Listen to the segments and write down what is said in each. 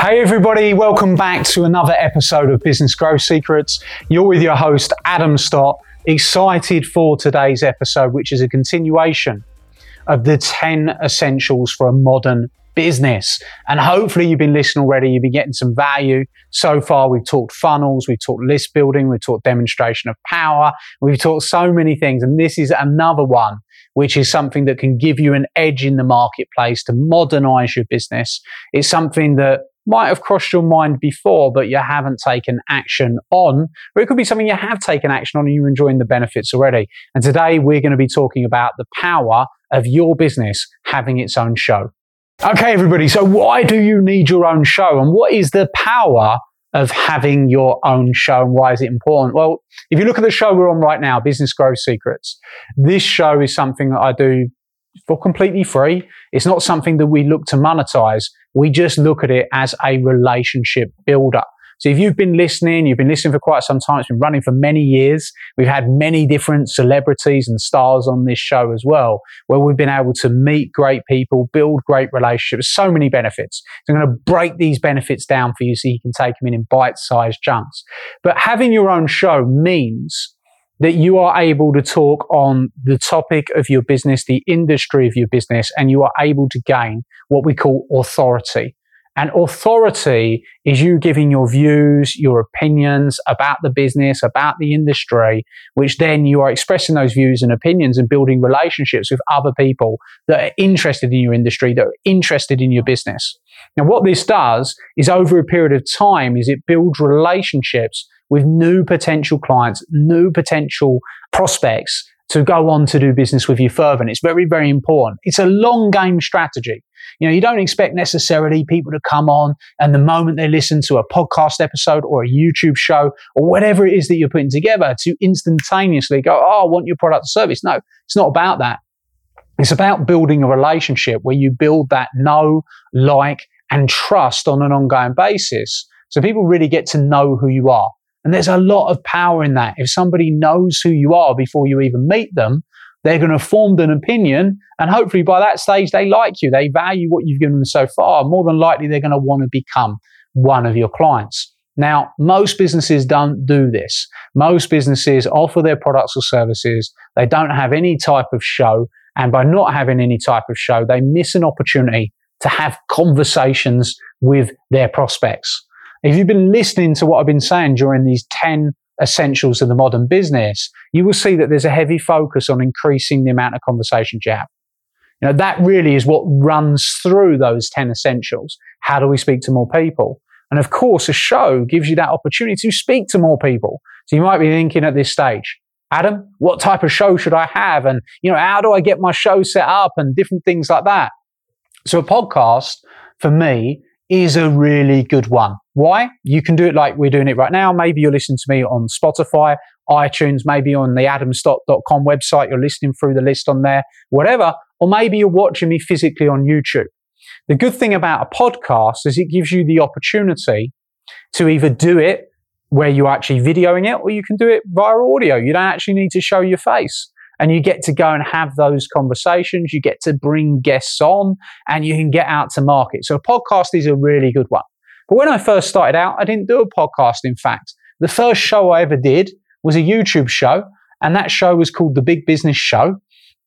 Hey, everybody, welcome back to another episode of Business Growth Secrets. You're with your host, Adam Stott. Excited for today's episode, which is a continuation of the 10 essentials for a modern business. And hopefully, you've been listening already, you've been getting some value. So far, we've talked funnels, we've talked list building, we've talked demonstration of power, we've talked so many things. And this is another one which is something that can give you an edge in the marketplace to modernize your business. It's something that might have crossed your mind before, but you haven't taken action on, or it could be something you have taken action on and you're enjoying the benefits already. And today we're going to be talking about the power of your business having its own show. Okay, everybody, so why do you need your own show and what is the power of having your own show and why is it important? Well, if you look at the show we're on right now, Business Growth Secrets, this show is something that I do for completely free. It's not something that we look to monetize. We just look at it as a relationship builder. So if you've been listening, you've been listening for quite some time, it's been running for many years. We've had many different celebrities and stars on this show as well, where we've been able to meet great people, build great relationships, so many benefits. So I'm going to break these benefits down for you so you can take them in in bite-sized chunks. But having your own show means that you are able to talk on the topic of your business, the industry of your business, and you are able to gain what we call authority. And authority is you giving your views, your opinions about the business, about the industry, which then you are expressing those views and opinions and building relationships with other people that are interested in your industry, that are interested in your business. Now, what this does is over a period of time is it builds relationships with new potential clients, new potential prospects to go on to do business with you further. And it's very, very important. It's a long game strategy. You know, you don't expect necessarily people to come on and the moment they listen to a podcast episode or a YouTube show or whatever it is that you're putting together to instantaneously go, Oh, I want your product or service. No, it's not about that. It's about building a relationship where you build that know, like, and trust on an ongoing basis. So people really get to know who you are. And there's a lot of power in that. If somebody knows who you are before you even meet them, they're going to form an opinion. And hopefully by that stage, they like you. They value what you've given them so far. More than likely, they're going to want to become one of your clients. Now, most businesses don't do this. Most businesses offer their products or services. They don't have any type of show. And by not having any type of show, they miss an opportunity to have conversations with their prospects. If you've been listening to what I've been saying during these 10 essentials of the modern business, you will see that there's a heavy focus on increasing the amount of conversations you have. You know, that really is what runs through those 10 essentials. How do we speak to more people? And of course, a show gives you that opportunity to speak to more people. So you might be thinking at this stage, Adam, what type of show should I have? And, you know, how do I get my show set up and different things like that? So a podcast for me is a really good one. Why? You can do it like we're doing it right now. Maybe you're listening to me on Spotify, iTunes, maybe on the adamstott.com website. You're listening through the list on there, whatever. Or maybe you're watching me physically on YouTube. The good thing about a podcast is it gives you the opportunity to either do it where you're actually videoing it or you can do it via audio. You don't actually need to show your face and you get to go and have those conversations. You get to bring guests on and you can get out to market. So a podcast is a really good one. But when I first started out, I didn't do a podcast. In fact, the first show I ever did was a YouTube show and that show was called The Big Business Show.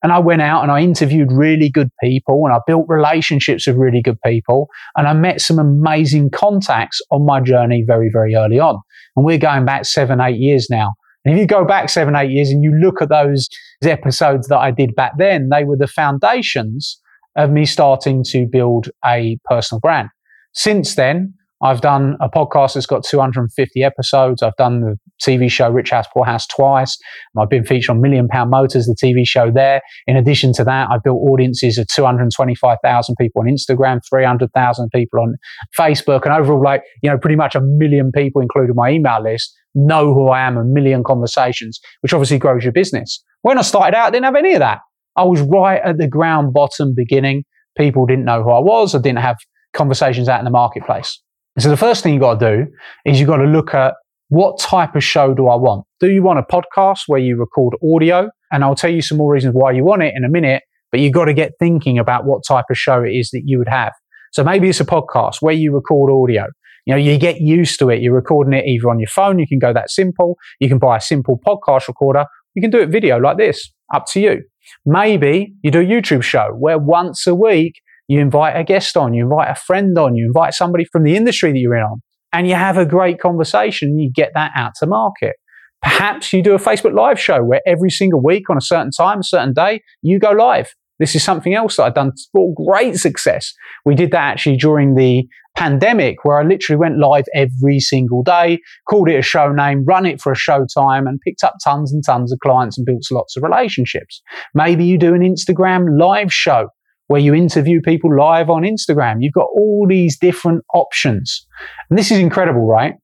And I went out and I interviewed really good people and I built relationships with really good people. And I met some amazing contacts on my journey very, very early on. And we're going back seven, eight years now. And if you go back seven, eight years and you look at those episodes that I did back then, they were the foundations of me starting to build a personal brand. Since then, I've done a podcast that's got 250 episodes. I've done the TV show Rich House Poor House twice. I've been featured on Million Pound Motors, the TV show there. In addition to that, I've built audiences of 225,000 people on Instagram, 300,000 people on Facebook, and overall, like, you know, pretty much a million people, including my email list, know who I am, a million conversations, which obviously grows your business. When I started out, I didn't have any of that. I was right at the ground bottom beginning. People didn't know who I was. I didn't have conversations out in the marketplace. So the first thing you got to do is you've got to look at what type of show do I want? Do you want a podcast where you record audio? And I'll tell you some more reasons why you want it in a minute, but you've got to get thinking about what type of show it is that you would have. So maybe it's a podcast where you record audio. You know, you get used to it. You're recording it either on your phone. You can go that simple. You can buy a simple podcast recorder. You can do it video like this. Up to you. Maybe you do a YouTube show where once a week you invite a guest on, you invite a friend on, you invite somebody from the industry that you're in on, and you have a great conversation. You get that out to market. Perhaps you do a Facebook Live show where every single week on a certain time, a certain day, you go live. This is something else that I've done for great success. We did that actually during the pandemic where I literally went live every single day, called it a show name, run it for a show time and picked up tons and tons of clients and built lots of relationships. Maybe you do an Instagram live show where you interview people live on Instagram. You've got all these different options. And this is incredible, right?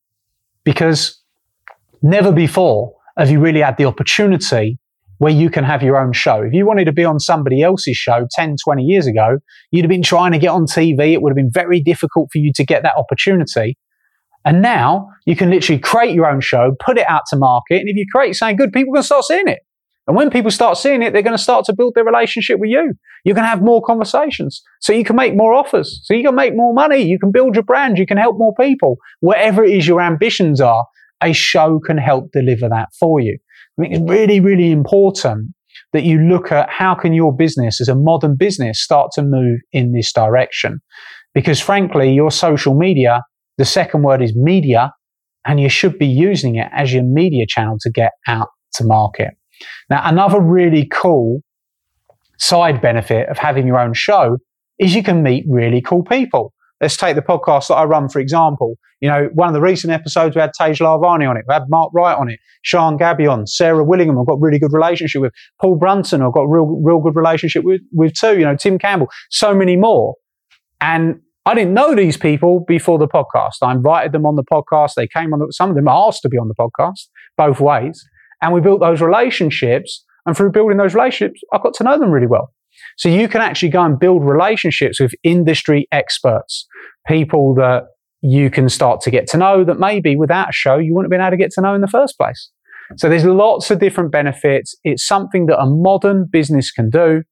Because never before have you really had the opportunity where you can have your own show. If you wanted to be on somebody else's show 10, 20 years ago, you'd have been trying to get on TV. It would have been very difficult for you to get that opportunity. And now you can literally create your own show, put it out to market. And if you create something good, people to start seeing it. And when people start seeing it, they're going to start to build their relationship with you. Going to have more conversations. So you can make more offers. So you can make more money. You can build your brand. You can help more people. Whatever it is your ambitions are, a show can help deliver that for you. I think it's really, really important that you look at how can your business as a modern business start to move in this direction. Because frankly, your social media, the second word is media, and you should be using it as your media channel to get out to market. Now, another really cool side benefit of having your own show is you can meet really cool people. Let's take the podcast that I run, for example. You know, one of the recent episodes, we had Tej Lalvani on it, we had Mark Wright on it, Sean Gabby on, Sarah Willingham, I've got a really good relationship with, Paul Brunson, I've got real, real good relationship with, with too, you know, Tim Campbell, so many more. And I didn't know these people before the podcast. I invited them on the podcast. They came on, the, some of them asked to be on the podcast, both ways. And we built those relationships. And through building those relationships, I got to know them really well. So you can actually go and build relationships with industry experts, people that you can start to get to know that maybe without a show you wouldn't have been able to get to know in the first place. So there's lots of different benefits. It's something that a modern business can do.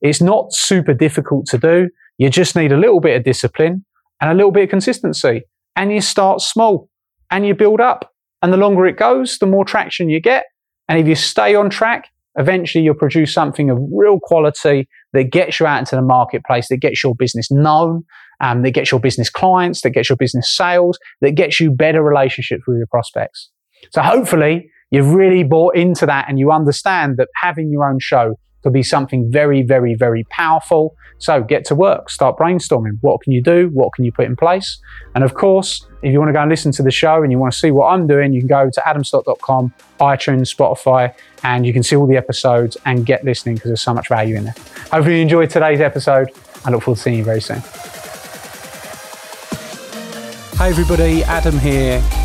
It's not super difficult to do. You just need a little bit of discipline and a little bit of consistency. And you start small and you build up. And the longer it goes, the more traction you get. And if you stay on track, eventually you'll produce something of real quality that gets you out into the marketplace, that gets your business known, um, that gets your business clients, that gets your business sales, that gets you better relationships with your prospects. So hopefully you've really bought into that and you understand that having your own show could be something very, very, very powerful. So get to work, start brainstorming. What can you do? What can you put in place? And of course, if you want to go and listen to the show and you want to see what I'm doing, you can go to adamstott.com, iTunes, Spotify, and you can see all the episodes and get listening because there's so much value in there. Hopefully you enjoyed today's episode. I look forward to seeing you very soon. Hi, everybody, Adam here,